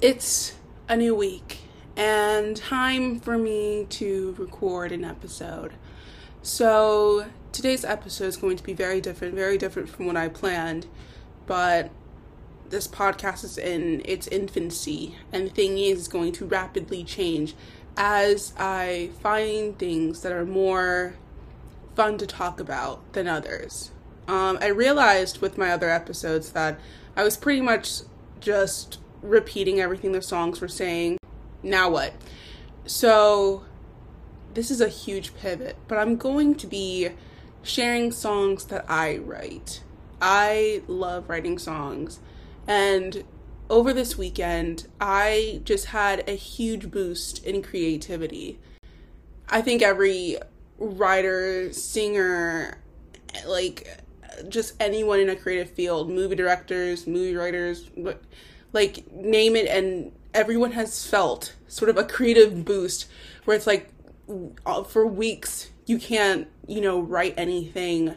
It's a new week and time for me to record an episode. So, today's episode is going to be very different, very different from what I planned, but this podcast is in its infancy, and the thing is, it's going to rapidly change as I find things that are more fun to talk about than others. Um, I realized with my other episodes that I was pretty much just repeating everything the songs were saying. Now what? So, this is a huge pivot, but I'm going to be sharing songs that I write. I love writing songs. And over this weekend, I just had a huge boost in creativity. I think every writer, singer, like just anyone in a creative field, movie directors, movie writers, like name it and everyone has felt sort of a creative boost where it's like uh, for weeks you can't you know write anything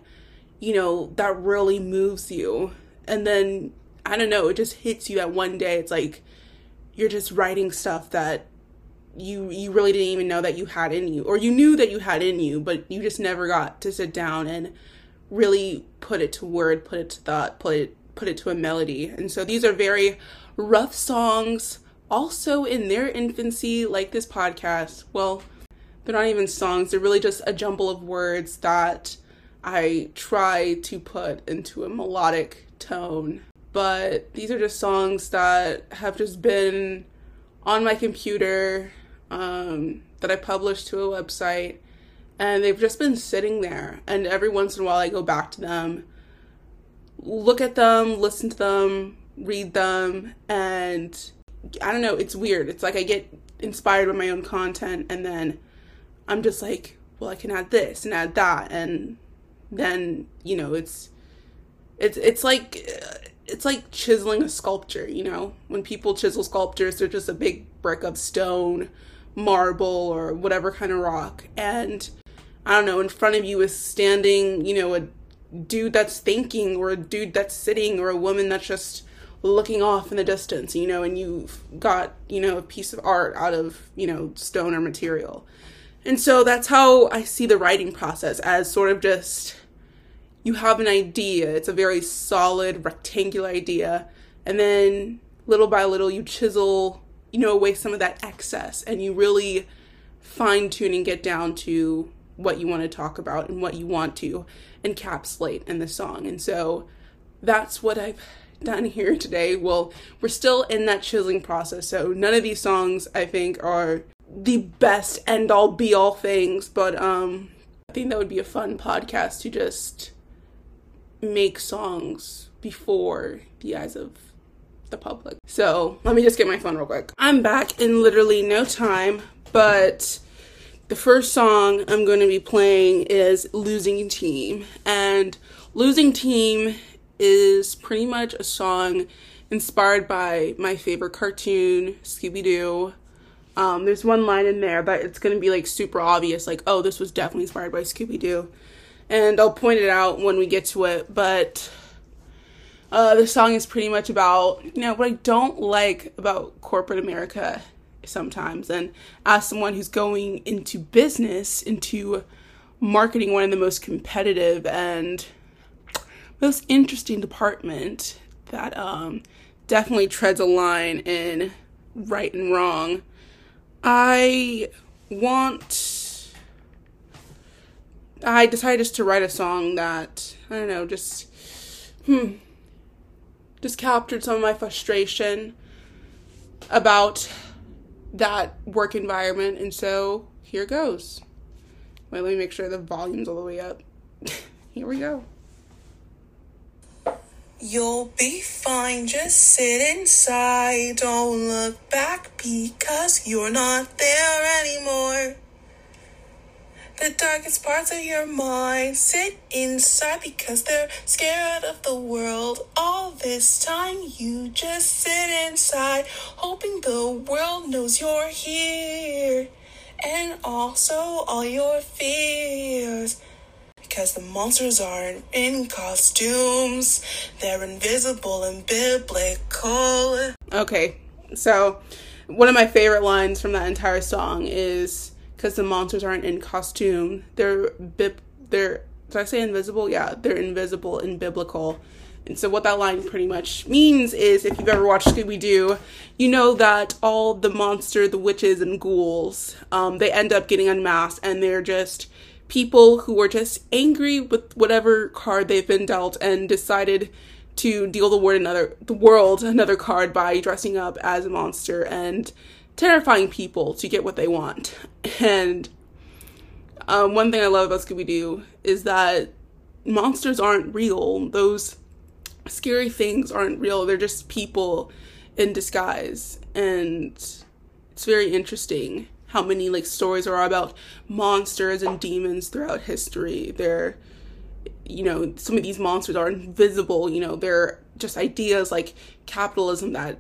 you know that really moves you. And then i don't know it just hits you at one day. It's like you're just writing stuff that you you really didn't even know that you had in you or you knew that you had in you but you just never got to sit down and really put it to word put it to thought put it put it to a melody. And so these are very rough songs, also in their infancy, like this podcast. Well, they're not even songs, they're really just a jumble of words that I try to put into a melodic tone. But these are just songs that have just been on my computer um, that I published to a website, and they've just been sitting there. And every once in a while, I go back to them, look at them, listen to them, read them and I don't know, it's weird. It's like I get inspired by my own content and then I'm just like, well, I can add this and add that and then, you know, it's it's it's like it's like chiseling a sculpture, you know? When people chisel sculptures, they're just a big brick of stone, marble or whatever kind of rock and I don't know, in front of you is standing, you know, a dude that's thinking or a dude that's sitting or a woman that's just looking off in the distance, you know, and you've got, you know, a piece of art out of, you know, stone or material. And so that's how I see the writing process as sort of just you have an idea, it's a very solid rectangular idea, and then little by little you chisel, you know, away some of that excess and you really fine tune and get down to what you want to talk about and what you want to encapsulate in the song. And so that's what I've done here today. Well, we're still in that chiseling process, so none of these songs I think are the best end all be all things, but um I think that would be a fun podcast to just make songs before the eyes of the public. So, let me just get my phone real quick. I'm back in literally no time, but the first song I'm going to be playing is Losing Team. And Losing Team is pretty much a song inspired by my favorite cartoon, Scooby Doo. Um, there's one line in there that it's gonna be like super obvious, like, oh, this was definitely inspired by Scooby Doo. And I'll point it out when we get to it, but uh, the song is pretty much about, you know, what I don't like about corporate America sometimes. And as someone who's going into business, into marketing, one of the most competitive and most interesting department that um, definitely treads a line in right and wrong. I want. I decided just to write a song that I don't know, just hmm, just captured some of my frustration about that work environment, and so here goes. Wait, let me make sure the volume's all the way up. here we go. You'll be fine, just sit inside. Don't look back because you're not there anymore. The darkest parts of your mind sit inside because they're scared of the world. All this time, you just sit inside, hoping the world knows you're here. And also all your fears because the monsters aren't in costumes. They're invisible and biblical. Okay, So, one of my favorite lines from that entire song is because the monsters aren't in costume, they're bib- they're did I say invisible? Yeah, they're invisible and biblical. And so, what that line pretty much means is if you've ever watched Scooby Doo, you know that all the monster, the witches, and ghouls, um, they end up getting unmasked and they're just people who are just angry with whatever card they've been dealt and decided to deal the world another the world another card by dressing up as a monster and terrifying people to get what they want. And um, one thing I love about Scooby Doo is that monsters aren't real. Those scary things aren't real. They're just people in disguise. And it's very interesting how many like stories are about monsters and demons throughout history. They're you know, some of these monsters are invisible, you know, they're just ideas like capitalism that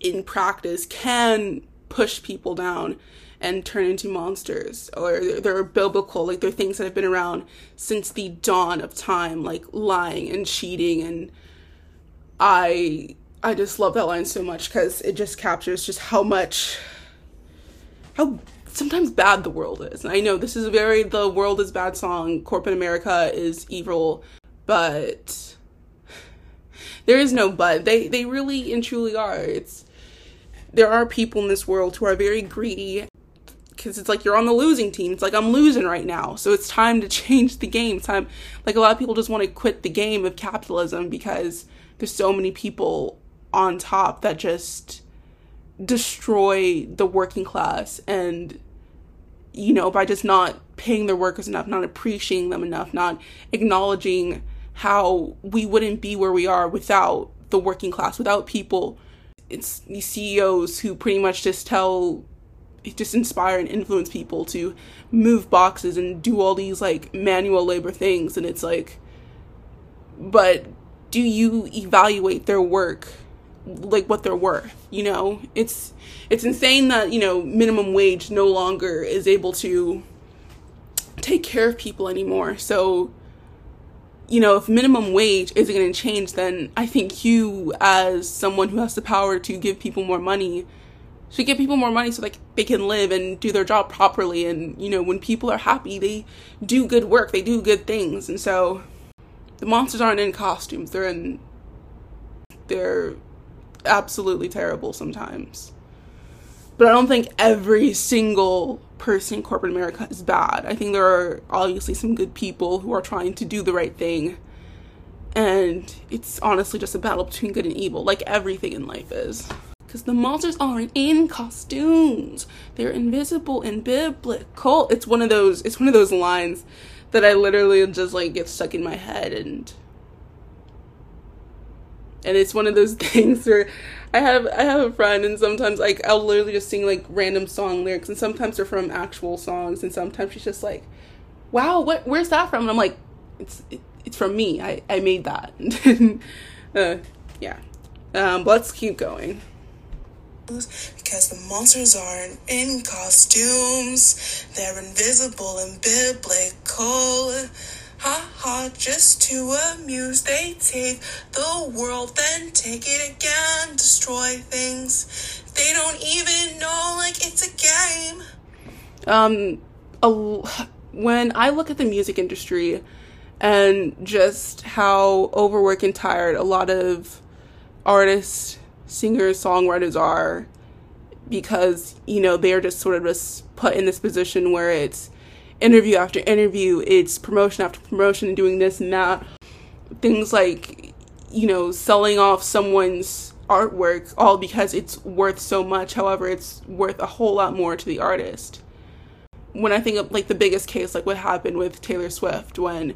in practice can push people down and turn into monsters or they're biblical like they're things that have been around since the dawn of time like lying and cheating and i i just love that line so much because it just captures just how much how sometimes bad the world is and i know this is a very the world is bad song corporate america is evil but there is no but they they really and truly are it's there are people in this world who are very greedy because it's like you're on the losing team. It's like I'm losing right now. So it's time to change the game. It's time like a lot of people just want to quit the game of capitalism because there's so many people on top that just destroy the working class and you know by just not paying their workers enough, not appreciating them enough, not acknowledging how we wouldn't be where we are without the working class, without people. It's these CEOs who pretty much just tell just inspire and influence people to move boxes and do all these like manual labor things. And it's like but do you evaluate their work like what they're worth you know? It's it's insane that you know minimum wage no longer is able to take care of people anymore. So you know, if minimum wage isn't going to change, then I think you, as someone who has the power to give people more money, should give people more money so like they can live and do their job properly. And you know, when people are happy, they do good work, they do good things, and so the monsters aren't in costumes; they're in they're absolutely terrible sometimes. But I don't think every single person in corporate America is bad. I think there are obviously some good people who are trying to do the right thing. And it's honestly just a battle between good and evil, like everything in life is. Because the monsters aren't in costumes. They're invisible and biblical. It's one of those it's one of those lines that I literally just like get stuck in my head and and it's one of those things where I have I have a friend and sometimes like I'll literally just sing like random song lyrics and sometimes they're from actual songs and sometimes she's just like, "Wow, what where's that from?" And I'm like, "It's it, it's from me. I I made that." uh, yeah. Um, let's keep going. Because the monsters aren't in costumes, they're invisible and biblical. Ha ha, just to amuse, they take the world, then take it again, destroy things. They don't even know like it's a game. Um, a, when I look at the music industry and just how overworked and tired a lot of artists, singers, songwriters are, because you know they're just sort of just put in this position where it's interview after interview, it's promotion after promotion, doing this and that. Things like, you know, selling off someone's artwork all because it's worth so much. However, it's worth a whole lot more to the artist. When I think of like the biggest case, like what happened with Taylor Swift when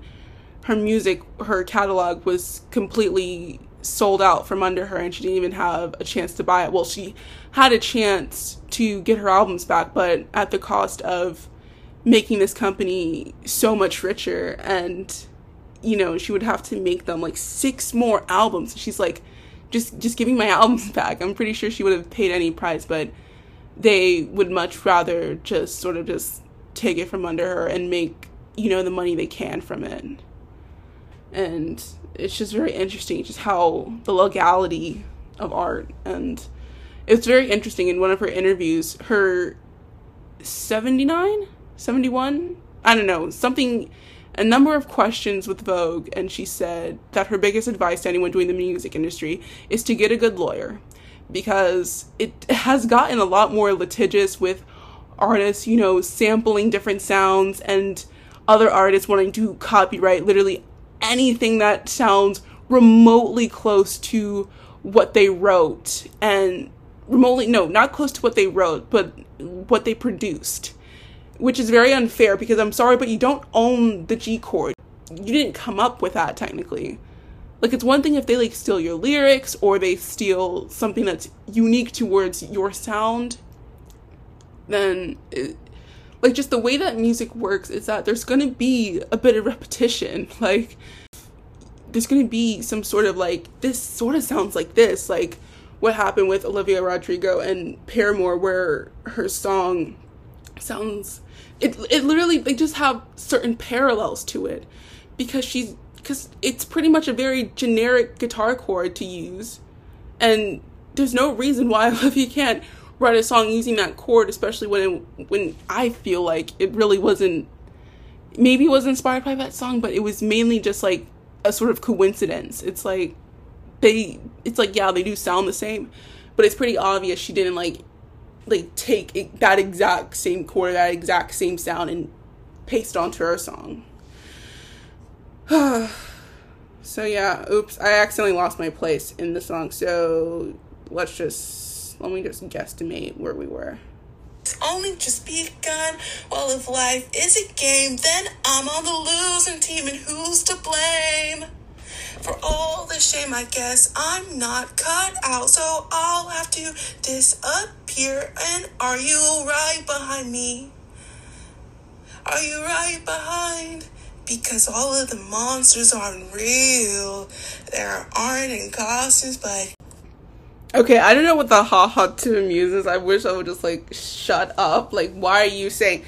her music, her catalog was completely sold out from under her and she didn't even have a chance to buy it. Well, she had a chance to get her albums back, but at the cost of making this company so much richer and you know she would have to make them like six more albums. She's like just just give me my albums back. I'm pretty sure she would have paid any price but they would much rather just sort of just take it from under her and make you know the money they can from it. And it's just very interesting just how the legality of art. And it's very interesting. In one of her interviews, her 79, 71, I don't know, something a number of questions with Vogue, and she said that her biggest advice to anyone doing the music industry is to get a good lawyer because it has gotten a lot more litigious with artists, you know, sampling different sounds and other artists wanting to copyright literally anything that sounds remotely close to what they wrote and remotely no not close to what they wrote but what they produced which is very unfair because i'm sorry but you don't own the g chord. You didn't come up with that technically. Like it's one thing if they like steal your lyrics or they steal something that's unique towards your sound then it, like just the way that music works is that there's going to be a bit of repetition. Like there's going to be some sort of like this sort of sounds like this like what happened with Olivia Rodrigo and Paramore where her song sounds it it literally they just have certain parallels to it because she's because it's pretty much a very generic guitar chord to use and there's no reason why Olivia can't write a song using that chord especially when it, when I feel like it really wasn't maybe it was inspired by that song but it was mainly just like a sort of coincidence. It's like they it's like yeah, they do sound the same, but it's pretty obvious she didn't like like take that exact same chord, that exact same sound and paste onto our song. so yeah, oops, I accidentally lost my place in the song. So let's just let me just guesstimate where we were. It's only just begun. Well, if life is a game, then I'm on the losing team, and who's to blame? For all the shame, I guess I'm not cut out, so I'll have to disappear. Here and are you right behind me? Are you right behind? Because all of the monsters aren't real. There aren't in costumes, but Okay, I don't know what the ha ha to amuse is. I wish I would just like shut up. Like, why are you saying?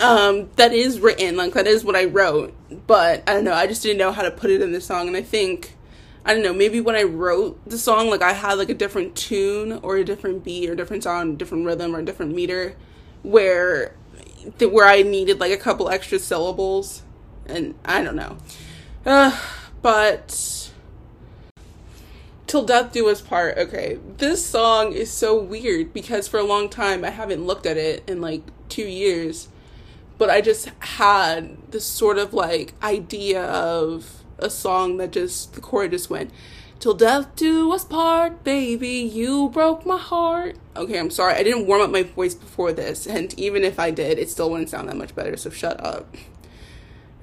Um, that is written, like that is what I wrote, but I don't know. I just didn't know how to put it in the song, and I think I don't know. Maybe when I wrote the song, like I had like a different tune or a different beat or different sound, different rhythm or different meter, where th- where I needed like a couple extra syllables, and I don't know. Uh, but Till Death Do Us Part. Okay, this song is so weird because for a long time I haven't looked at it in like two years, but I just had this sort of like idea of a song that just the chord just went. Till death do us part, baby, you broke my heart. Okay, I'm sorry, I didn't warm up my voice before this, and even if I did, it still wouldn't sound that much better, so shut up.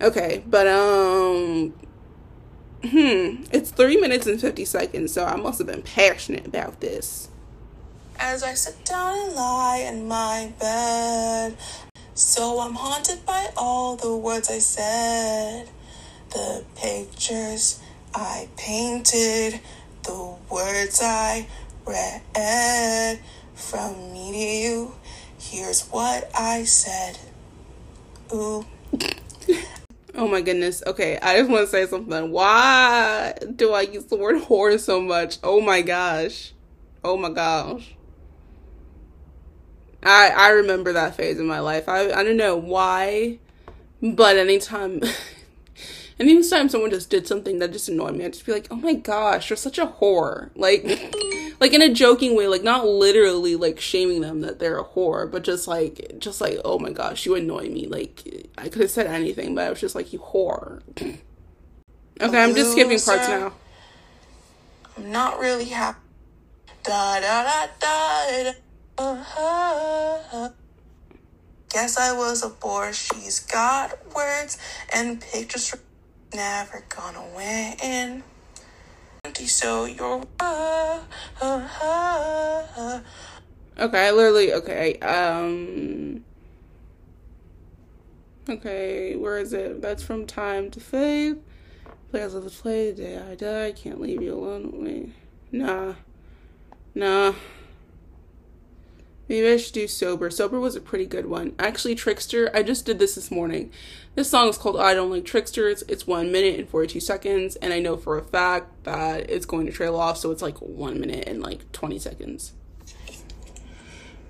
Okay, but um Hmm, it's three minutes and 50 seconds, so I must have been passionate about this. As I sit down and lie in my bed, so I'm haunted by all the words I said, the pictures I painted, the words I read. From me to you, here's what I said. Ooh. Oh my goodness. Okay, I just want to say something. Why do I use the word whore so much? Oh my gosh. Oh my gosh. I I remember that phase in my life. I I don't know why, but anytime anytime someone just did something that just annoyed me, I'd just be like, "Oh my gosh, you're such a whore." Like like in a joking way, like not literally like shaming them that they're a whore, but just like just like oh my gosh, you annoy me. Like I could have said anything, but I was just like you whore. okay, I'm just skipping parts now. I'm not really happy. Da da da da. Uh-huh. Guess I was a bore. She's got words and pictures never gonna win. So you're okay literally okay um okay where is it? That's from time to faith. Play as of the play the day i die. Can't leave you alone wait nah nah Maybe I should do Sober. Sober was a pretty good one. Actually, Trickster, I just did this this morning. This song is called I Don't Like Tricksters. It's 1 minute and 42 seconds, and I know for a fact that it's going to trail off, so it's like 1 minute and like 20 seconds.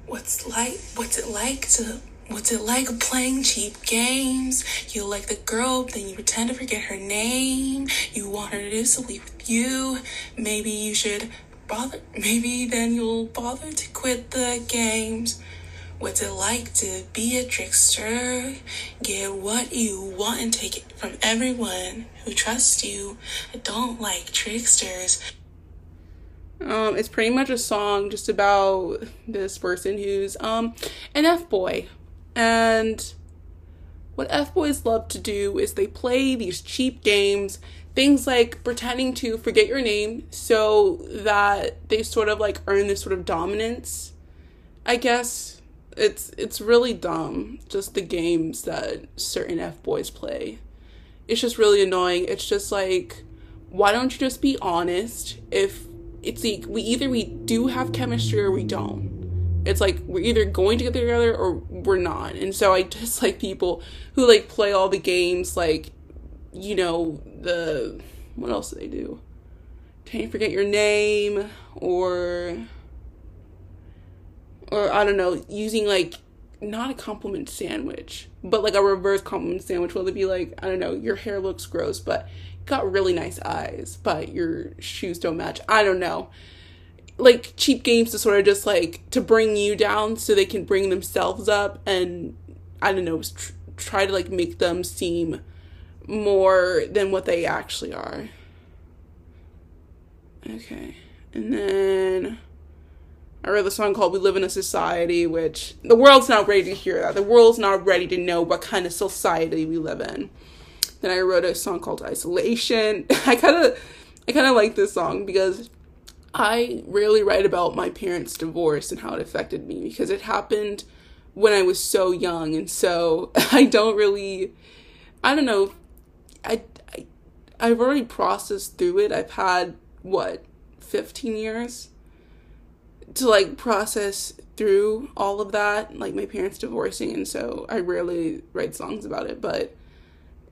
What's like what's it like to What's it like playing cheap games? You like the girl, then you pretend to forget her name. You want her to do sleep with you. Maybe you should bother. Maybe then you'll bother to quit the games. What's it like to be a trickster? Get what you want and take it from everyone who trusts you. I don't like tricksters. Um, it's pretty much a song just about this person who's um an F boy and what F boys love to do is they play these cheap games, things like pretending to forget your name so that they sort of like earn this sort of dominance. I guess it's it's really dumb just the games that certain F boys play. It's just really annoying. It's just like why don't you just be honest if it's like we either we do have chemistry or we don't it's like we're either going to get together or we're not. And so I just like people who like play all the games like you know, the what else do they do? Can't forget your name or or I don't know, using like not a compliment sandwich, but like a reverse compliment sandwich where they'd be like, I don't know, your hair looks gross, but got really nice eyes, but your shoes don't match. I don't know like cheap games to sort of just like to bring you down so they can bring themselves up and I don't know tr- try to like make them seem more than what they actually are. Okay. And then I read the song called We Live in a Society, which the world's not ready to hear that. The world's not ready to know what kind of society we live in. Then I wrote a song called Isolation. I kind of I kind of like this song because I rarely write about my parents' divorce and how it affected me because it happened when I was so young, and so I don't really, I don't know, I, I I've already processed through it. I've had what, fifteen years to like process through all of that, like my parents divorcing, and so I rarely write songs about it. But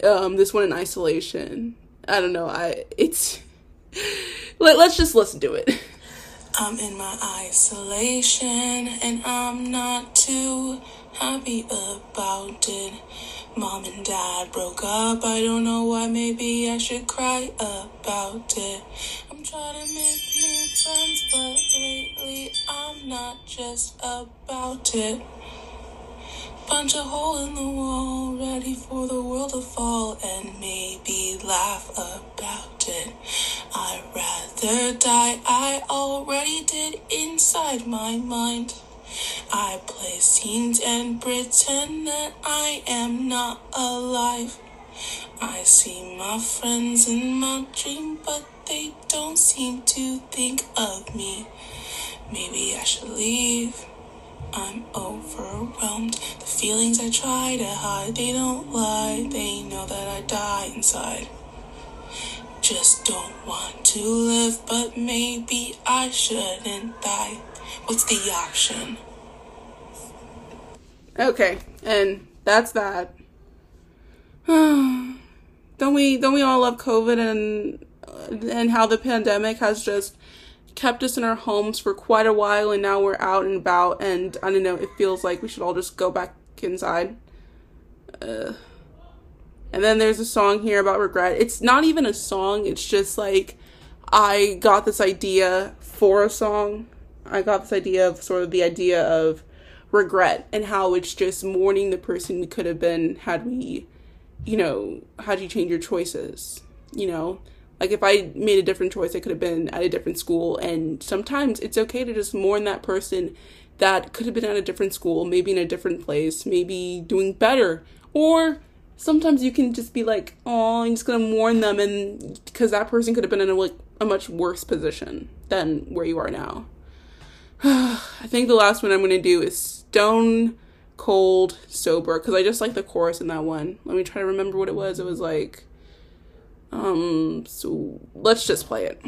um, this one in isolation, I don't know. I it's let, let's just listen to it. I'm in my isolation and I'm not too happy about it. Mom and dad broke up. I don't know why. Maybe I should cry about it. I'm trying to make new friends, but lately I'm not just about it. Punch a hole in the wall, ready for the world to fall, and maybe laugh about it. I'd rather die, I already did inside my mind. I play scenes and pretend that I am not alive. I see my friends in my dream, but they don't seem to think of me. Maybe I should leave. I'm overwhelmed. The feelings I try to hide, they don't lie. They know that I die inside. Just don't want to live, but maybe I shouldn't die. What's the option? Okay, and that's that. don't we don't we all love COVID and and how the pandemic has just kept us in our homes for quite a while and now we're out and about and I don't know, it feels like we should all just go back inside. Uh, and then there's a song here about regret. It's not even a song, it's just like I got this idea for a song. I got this idea of sort of the idea of regret and how it's just mourning the person we could have been had we, you know, had you change your choices, you know? Like if I made a different choice, I could have been at a different school. And sometimes it's okay to just mourn that person that could have been at a different school, maybe in a different place, maybe doing better. Or sometimes you can just be like, oh, I'm just gonna mourn them, and because that person could have been in a like a much worse position than where you are now. I think the last one I'm gonna do is Stone Cold Sober because I just like the chorus in that one. Let me try to remember what it was. It was like um, so let's just play it.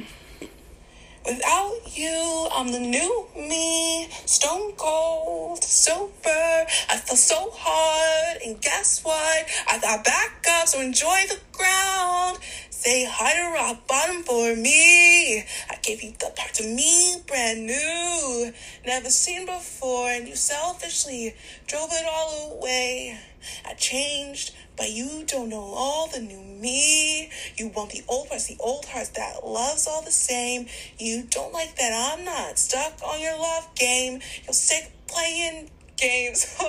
Without you, I'm the new me, stone cold, sober. I feel so hard, and guess what? I got back up, so enjoy the ground. Say hi to rock bottom for me. I gave you the parts of me brand new, never seen before, and you selfishly drove it all away. I changed, but you don't know all the new me. You want the old parts, the old hearts that loves all the same. You don't like that I'm not stuck on your love game. You're sick playing games.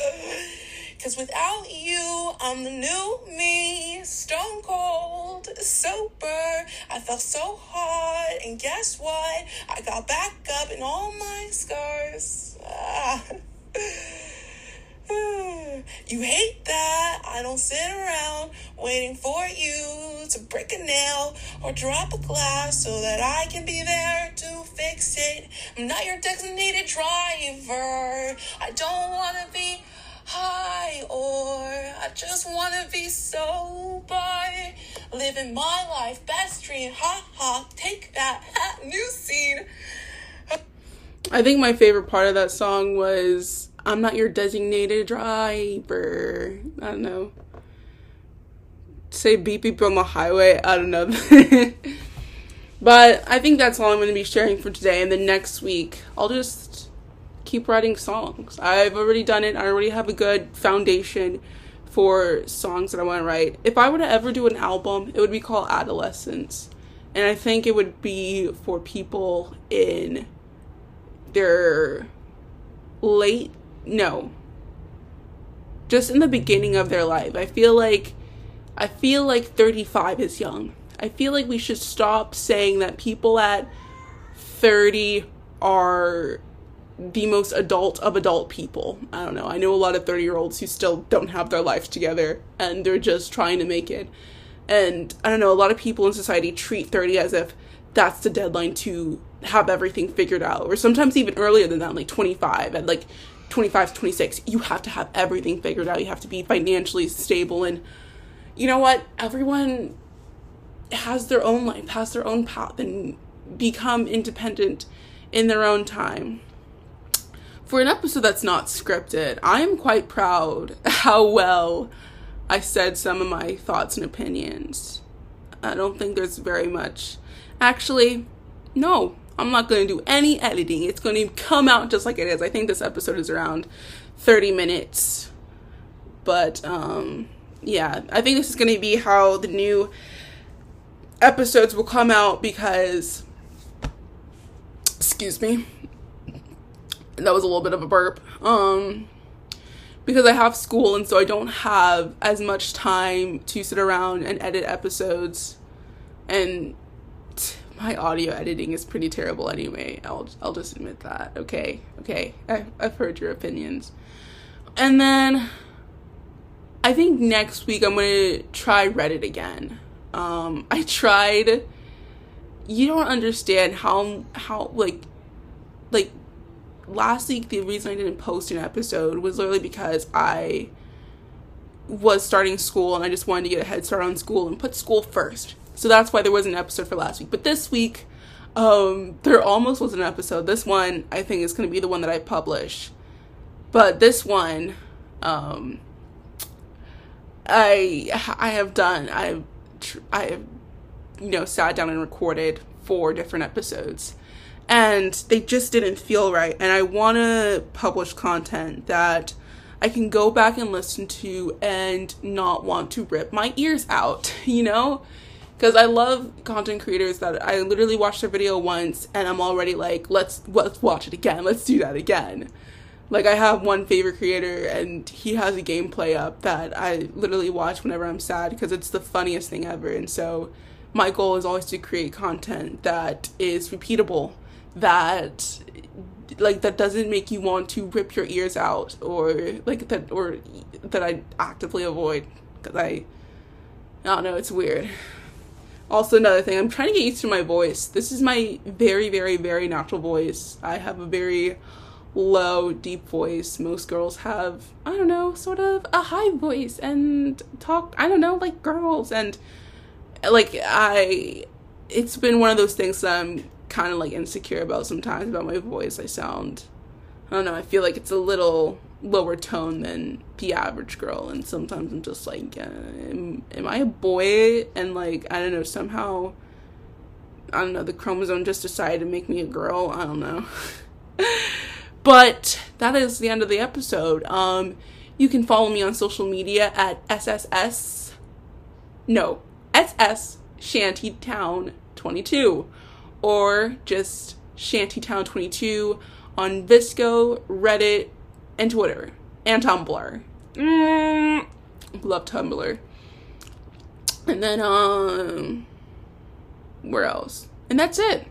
Oh. Cause without you, I'm the new me, stone cold, sober. I felt so hard, and guess what? I got back up in all my scars. Ah. You hate that I don't sit around waiting for you to break a nail or drop a glass so that I can be there to fix it. I'm not your designated driver. I don't want to be high or I just want to be sober. Living my life, best dream, ha ha, take that, ha, new scene. I think my favorite part of that song was I'm not your designated driver. I don't know. Say beep beep on the highway. I don't know. but I think that's all I'm going to be sharing for today. And then next week, I'll just keep writing songs. I've already done it. I already have a good foundation for songs that I want to write. If I were to ever do an album, it would be called Adolescence. And I think it would be for people in their late no just in the beginning of their life i feel like i feel like 35 is young i feel like we should stop saying that people at 30 are the most adult of adult people. I don't know. I know a lot of 30 year olds who still don't have their life together and they're just trying to make it. And i don't know a lot of people in society treat 30 as if that's the deadline to have everything figured out. Or sometimes even earlier than that like 25 and like 25 26 you have to have everything figured out. You have to be financially stable. And you know what? Everyone has their own life has their own path and become independent in their own time for an episode that's not scripted i am quite proud how well i said some of my thoughts and opinions i don't think there's very much actually no I'm not going to do any editing. It's going to come out just like it is. I think this episode is around 30 minutes. But um yeah, I think this is going to be how the new episodes will come out because excuse me. That was a little bit of a burp. Um because I have school and so I don't have as much time to sit around and edit episodes and my audio editing is pretty terrible anyway. I'll I'll just admit that. Okay, okay. I, I've heard your opinions, and then I think next week I'm gonna try Reddit again. Um, I tried. You don't understand how how like like last week the reason I didn't post an episode was literally because I was starting school and I just wanted to get a head start on school and put school first. So that's why there was an episode for last week. But this week, um, there almost was an episode. This one, I think, is going to be the one that I publish. But this one, um, I I have done. I've I have you know sat down and recorded four different episodes, and they just didn't feel right. And I want to publish content that. I can go back and listen to and not want to rip my ears out, you know? because I love content creators that I literally watched their video once and I'm already like, let's let's watch it again. Let's do that again. Like I have one favorite creator and he has a gameplay up that I literally watch whenever I'm sad because it's the funniest thing ever. And so my goal is always to create content that is repeatable, that like that doesn't make you want to rip your ears out or like that or that I actively avoid because I I don't know, it's weird. Also, another thing, I'm trying to get used to my voice. This is my very, very, very natural voice. I have a very low, deep voice. Most girls have, I don't know, sort of a high voice and talk, I don't know, like girls. And like, I, it's been one of those things that I'm kind of like insecure about sometimes about my voice. I sound, I don't know, I feel like it's a little lower tone than the average girl and sometimes i'm just like am, am i a boy? And like i don't know somehow i don't know the chromosome just decided to make me a girl? I don't know. But that is the end of the episode. Um you can follow me on social media at sss no ss shantytown 22 or just shantytown22 on VSCO reddit and Twitter and Tumblr. Mm, love Tumblr. And then um where else? And that's it.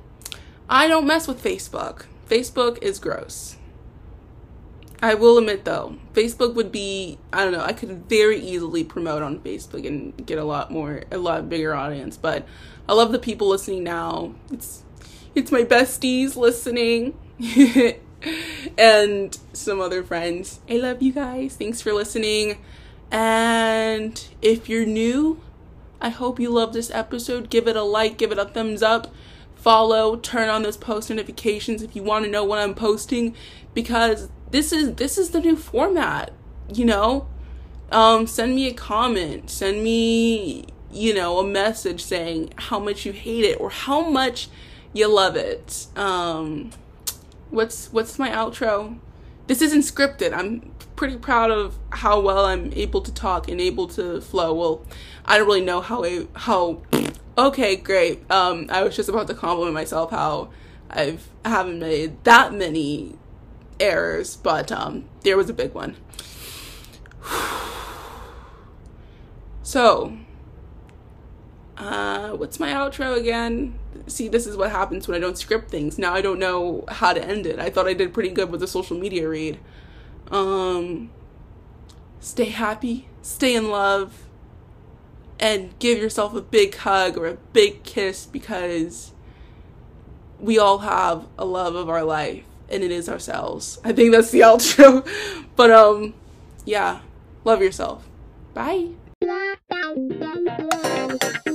I don't mess with Facebook. Facebook is gross. I will admit though, Facebook would be I don't know, I could very easily promote on Facebook and get a lot more a lot bigger audience, but I love the people listening now. It's it's my besties listening. and some other friends. I love you guys. Thanks for listening. And if you're new, I hope you love this episode. Give it a like, give it a thumbs up, follow, turn on those post notifications if you want to know what I'm posting because this is this is the new format, you know? Um send me a comment, send me, you know, a message saying how much you hate it or how much you love it. Um what's what's my outro? This isn't scripted. I'm pretty proud of how well I'm able to talk and able to flow. Well, I don't really know how I, how okay, great. Um I was just about to compliment myself how I've haven't made that many errors, but um there was a big one. So, uh, what's my outro again? See, this is what happens when I don't script things. Now I don't know how to end it. I thought I did pretty good with the social media read. Um, stay happy, stay in love, and give yourself a big hug or a big kiss because we all have a love of our life and it is ourselves. I think that's the outro. but um yeah, love yourself. Bye. Bye.